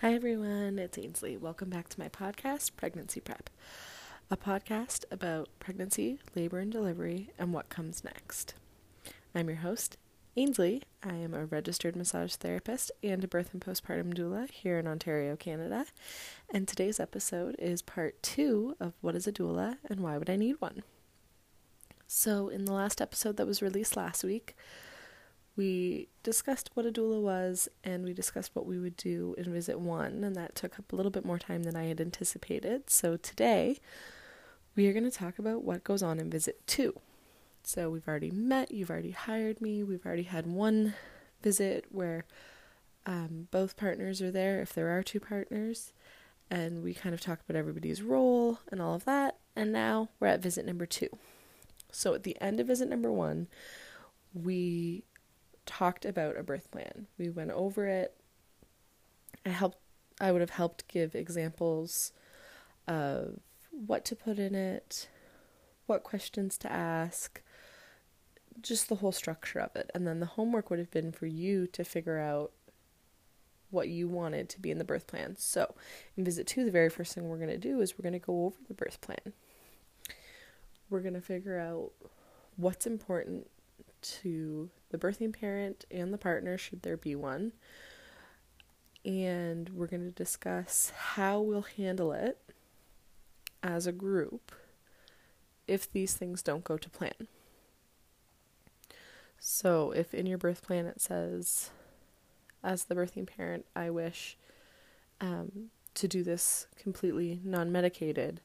Hi, everyone. It's Ainsley. Welcome back to my podcast, Pregnancy Prep, a podcast about pregnancy, labor and delivery, and what comes next. I'm your host, Ainsley. I am a registered massage therapist and a birth and postpartum doula here in Ontario, Canada. And today's episode is part two of What is a doula and why would I need one? So, in the last episode that was released last week, we discussed what a doula was and we discussed what we would do in visit one, and that took up a little bit more time than I had anticipated. So today we are going to talk about what goes on in visit two. So we've already met, you've already hired me, we've already had one visit where um, both partners are there, if there are two partners, and we kind of talk about everybody's role and all of that. And now we're at visit number two. So at the end of visit number one, we talked about a birth plan. We went over it. I helped I would have helped give examples of what to put in it, what questions to ask, just the whole structure of it. And then the homework would have been for you to figure out what you wanted to be in the birth plan. So, in visit 2, the very first thing we're going to do is we're going to go over the birth plan. We're going to figure out what's important to the birthing parent and the partner, should there be one. And we're going to discuss how we'll handle it as a group if these things don't go to plan. So, if in your birth plan it says, as the birthing parent, I wish um, to do this completely non medicated,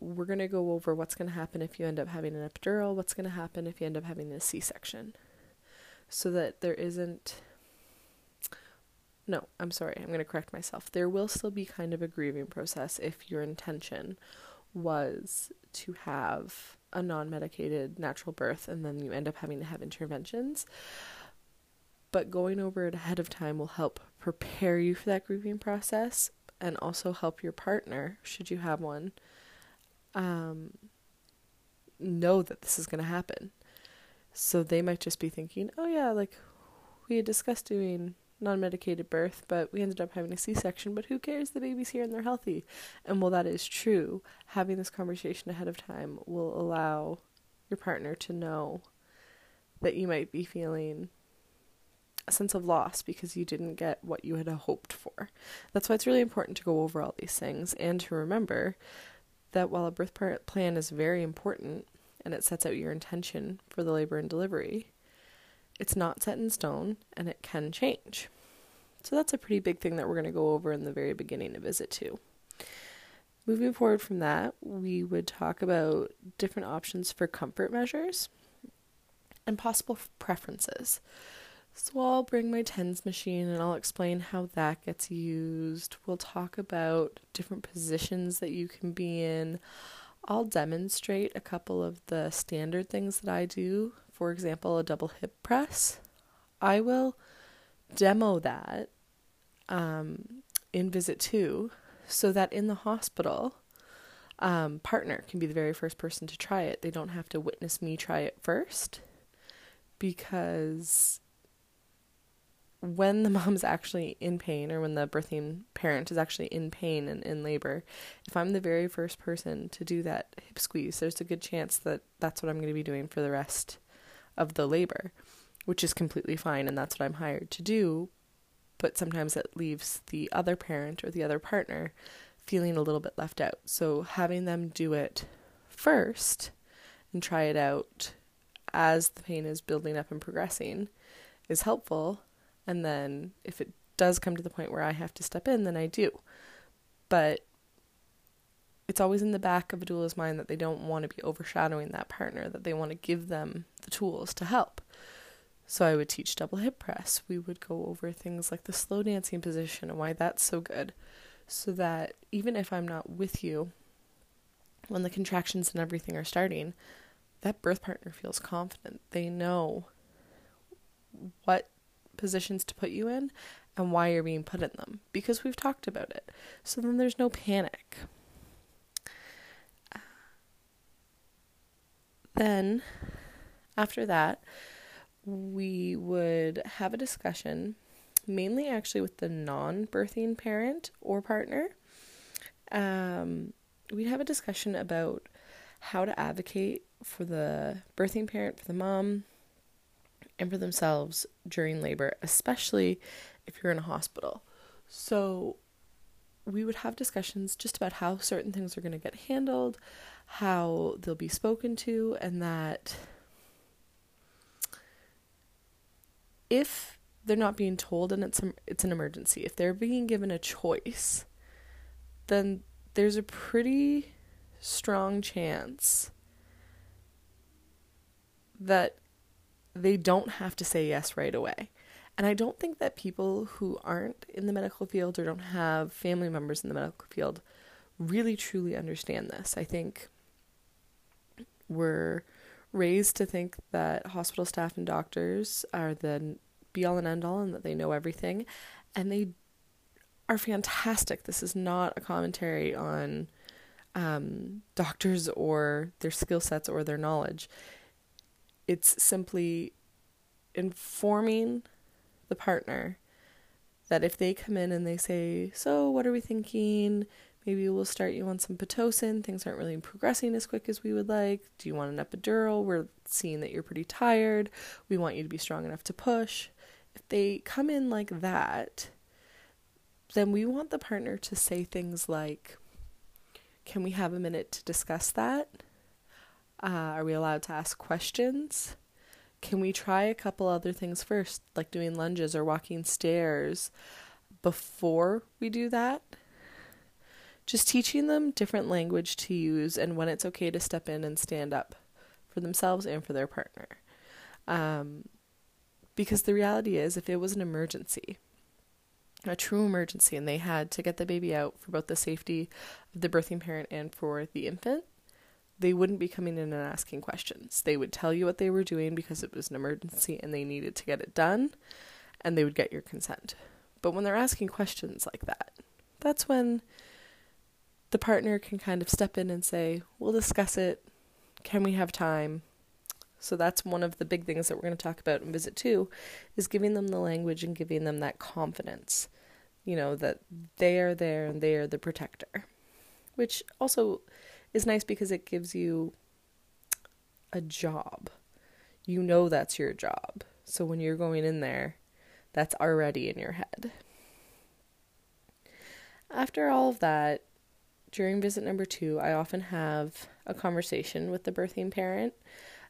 we're going to go over what's going to happen if you end up having an epidural, what's going to happen if you end up having a C section. So that there isn't. No, I'm sorry, I'm going to correct myself. There will still be kind of a grieving process if your intention was to have a non medicated natural birth and then you end up having to have interventions. But going over it ahead of time will help prepare you for that grieving process and also help your partner, should you have one, um, know that this is going to happen. So they might just be thinking, oh, yeah, like we had discussed doing non medicated birth, but we ended up having a C section, but who cares? The baby's here and they're healthy. And while that is true, having this conversation ahead of time will allow your partner to know that you might be feeling a sense of loss because you didn't get what you had hoped for. That's why it's really important to go over all these things and to remember that while a birth plan is very important and it sets out your intention for the labor and delivery, it's not set in stone and it can change. So that's a pretty big thing that we're going to go over in the very beginning of visit two. Moving forward from that, we would talk about different options for comfort measures and possible preferences. So I'll bring my TENS machine and I'll explain how that gets used. We'll talk about different positions that you can be in. I'll demonstrate a couple of the standard things that I do. For example, a double hip press. I will demo that um, in visit two so that in the hospital, um, partner can be the very first person to try it. They don't have to witness me try it first because when the mom's actually in pain or when the birthing parent is actually in pain and in labor, if I'm the very first person to do that hip squeeze, there's a good chance that that's what I'm going to be doing for the rest of the labor, which is completely fine and that's what I'm hired to do. But sometimes it leaves the other parent or the other partner feeling a little bit left out. So having them do it first and try it out as the pain is building up and progressing is helpful and then if it does come to the point where I have to step in, then I do. But it's always in the back of a doula's mind that they don't want to be overshadowing that partner, that they want to give them the tools to help. So I would teach double hip press. We would go over things like the slow dancing position and why that's so good. So that even if I'm not with you when the contractions and everything are starting, that birth partner feels confident. They know what positions to put you in and why you're being put in them because we've talked about it. So then there's no panic. Then, after that, we would have a discussion mainly actually with the non birthing parent or partner. Um, we'd have a discussion about how to advocate for the birthing parent, for the mom, and for themselves during labor, especially if you're in a hospital. So, we would have discussions just about how certain things are going to get handled, how they'll be spoken to, and that if they're not being told and it's it's an emergency, if they're being given a choice, then there's a pretty strong chance that they don't have to say yes right away. And I don't think that people who aren't in the medical field or don't have family members in the medical field really truly understand this. I think we're raised to think that hospital staff and doctors are the be all and end all and that they know everything. And they are fantastic. This is not a commentary on um, doctors or their skill sets or their knowledge. It's simply informing the partner that if they come in and they say, So, what are we thinking? Maybe we'll start you on some Pitocin. Things aren't really progressing as quick as we would like. Do you want an epidural? We're seeing that you're pretty tired. We want you to be strong enough to push. If they come in like that, then we want the partner to say things like, Can we have a minute to discuss that? Uh, are we allowed to ask questions? Can we try a couple other things first, like doing lunges or walking stairs before we do that? Just teaching them different language to use and when it's okay to step in and stand up for themselves and for their partner. Um, because the reality is, if it was an emergency, a true emergency, and they had to get the baby out for both the safety of the birthing parent and for the infant, they wouldn't be coming in and asking questions. They would tell you what they were doing because it was an emergency and they needed to get it done, and they would get your consent. But when they're asking questions like that, that's when the partner can kind of step in and say, We'll discuss it. Can we have time? So that's one of the big things that we're going to talk about in visit two is giving them the language and giving them that confidence. You know, that they are there and they are the protector. Which also is nice because it gives you a job. You know that's your job. So when you're going in there, that's already in your head. After all of that, during visit number two, I often have a conversation with the birthing parent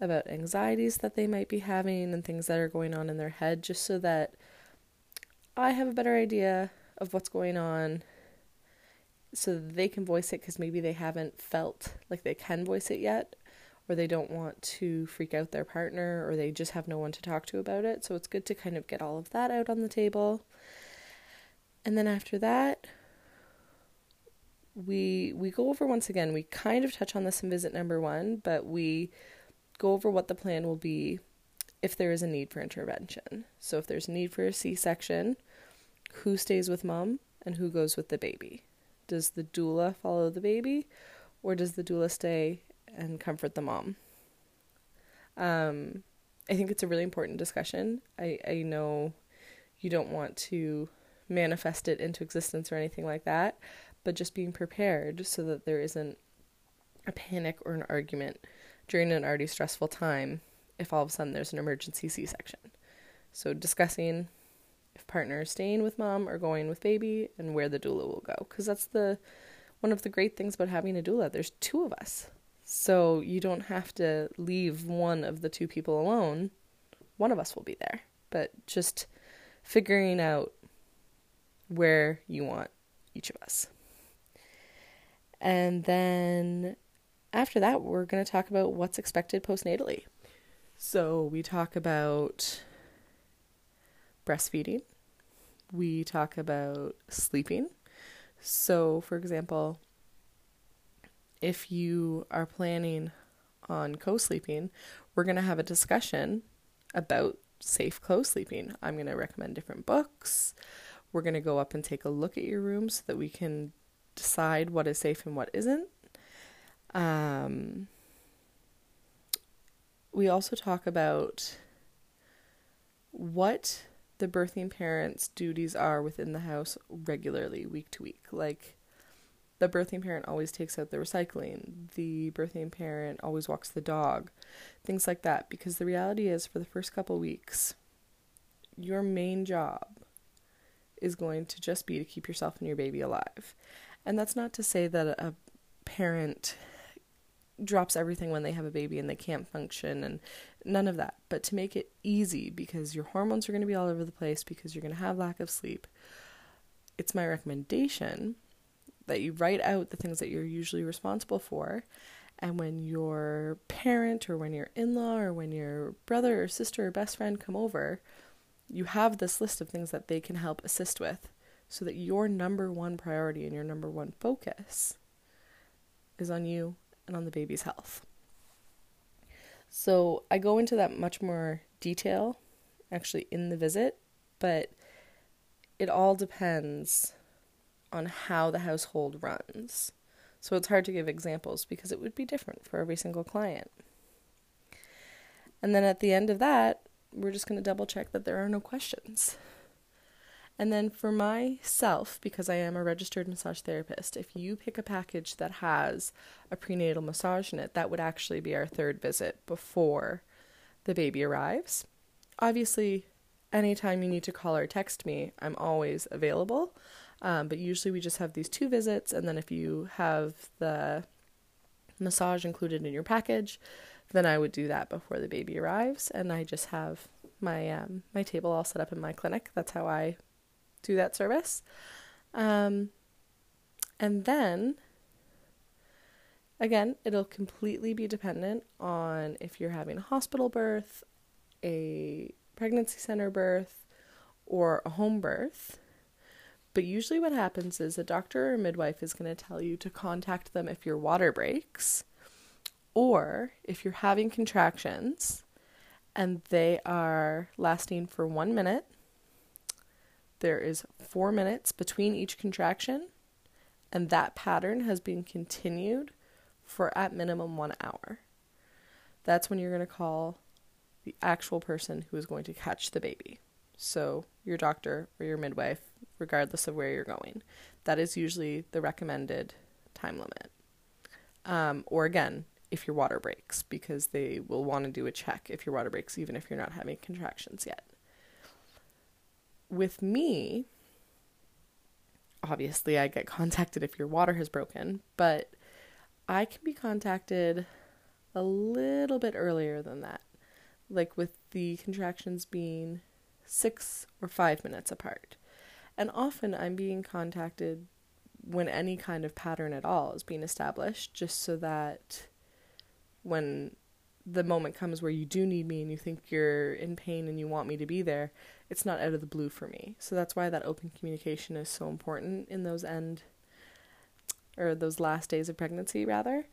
about anxieties that they might be having and things that are going on in their head, just so that I have a better idea of what's going on so they can voice it because maybe they haven't felt like they can voice it yet or they don't want to freak out their partner or they just have no one to talk to about it. So it's good to kind of get all of that out on the table. And then after that, we we go over once again. We kind of touch on this in visit number 1, but we go over what the plan will be if there is a need for intervention. So if there's a need for a C-section, who stays with mom and who goes with the baby? Does the doula follow the baby, or does the doula stay and comfort the mom? Um, I think it's a really important discussion. I, I know you don't want to manifest it into existence or anything like that, but just being prepared so that there isn't a panic or an argument during an already stressful time if all of a sudden there's an emergency C section. So, discussing if partner is staying with mom or going with baby and where the doula will go. Because that's the one of the great things about having a doula there's two of us. So you don't have to leave one of the two people alone. One of us will be there. But just figuring out where you want each of us. And then after that we're going to talk about what's expected postnatally. So we talk about breastfeeding. We talk about sleeping. So, for example, if you are planning on co sleeping, we're going to have a discussion about safe co sleeping. I'm going to recommend different books. We're going to go up and take a look at your room so that we can decide what is safe and what isn't. Um, we also talk about what the birthing parent's duties are within the house regularly, week to week. Like, the birthing parent always takes out the recycling, the birthing parent always walks the dog, things like that. Because the reality is, for the first couple weeks, your main job is going to just be to keep yourself and your baby alive. And that's not to say that a parent drops everything when they have a baby and they can't function and none of that, but to make it easy because your hormones are going to be all over the place because you're going to have lack of sleep. It's my recommendation that you write out the things that you're usually responsible for. And when your parent or when your in law or when your brother or sister or best friend come over, you have this list of things that they can help assist with so that your number one priority and your number one focus is on you and on the baby's health. So I go into that much more detail actually in the visit, but it all depends on how the household runs. So it's hard to give examples because it would be different for every single client. And then at the end of that, we're just going to double check that there are no questions. And then for myself, because I am a registered massage therapist, if you pick a package that has a prenatal massage in it, that would actually be our third visit before the baby arrives. Obviously, anytime you need to call or text me, I'm always available. Um, but usually we just have these two visits, and then if you have the massage included in your package, then I would do that before the baby arrives, and I just have my um, my table all set up in my clinic. That's how I do that service. Um, and then again, it'll completely be dependent on if you're having a hospital birth, a pregnancy center birth, or a home birth. But usually, what happens is a doctor or midwife is going to tell you to contact them if your water breaks, or if you're having contractions and they are lasting for one minute. There is four minutes between each contraction, and that pattern has been continued for at minimum one hour. That's when you're going to call the actual person who is going to catch the baby. So, your doctor or your midwife regardless of where you're going. That is usually the recommended time limit. Um, or again, if your water breaks, because they will want to do a check if your water breaks, even if you're not having contractions yet. With me, obviously, I get contacted if your water has broken, but I can be contacted a little bit earlier than that, like with the contractions being six or five minutes apart. And often I'm being contacted when any kind of pattern at all is being established, just so that when the moment comes where you do need me and you think you're in pain and you want me to be there, it's not out of the blue for me. So that's why that open communication is so important in those end or those last days of pregnancy rather.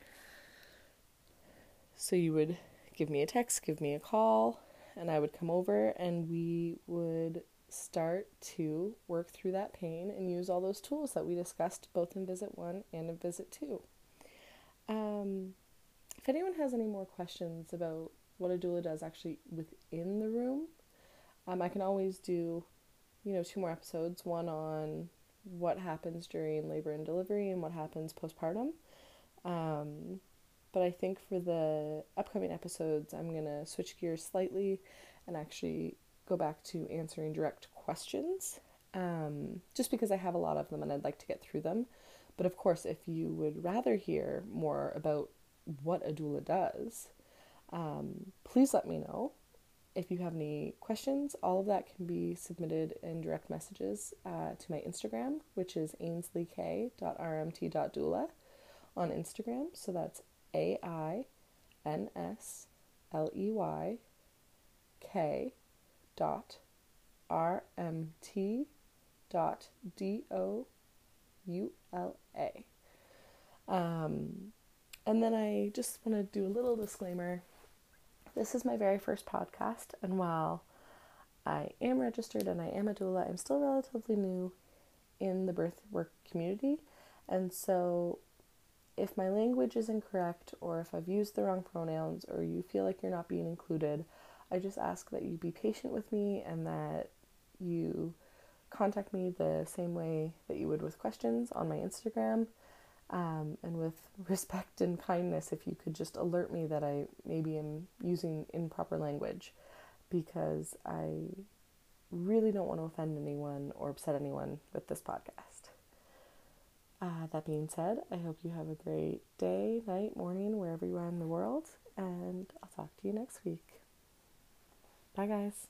So you would give me a text, give me a call, and I would come over and we would start to work through that pain and use all those tools that we discussed both in visit one and in visit two. Um, if anyone has any more questions about what a doula does actually within the room, um, I can always do, you know, two more episodes one on what happens during labor and delivery and what happens postpartum. Um, but I think for the upcoming episodes, I'm going to switch gears slightly and actually go back to answering direct questions, um, just because I have a lot of them and I'd like to get through them. But of course, if you would rather hear more about what a doula does, um, please let me know. If you have any questions, all of that can be submitted in direct messages uh, to my Instagram, which is ainsleyk.rmt.doula on Instagram. So that's A I N S L E Y K dot rmt dot d o u l a. Um, and then I just want to do a little disclaimer. This is my very first podcast, and while I am registered and I am a doula, I'm still relatively new in the birth work community, and so if my language is incorrect or if I've used the wrong pronouns or you feel like you're not being included, I just ask that you be patient with me and that you contact me the same way that you would with questions on my Instagram. Um, and with respect and kindness, if you could just alert me that I maybe am using improper language because I really don't want to offend anyone or upset anyone with this podcast. Uh, that being said, I hope you have a great day, night, morning, wherever you are in the world, and I'll talk to you next week. Bye, guys.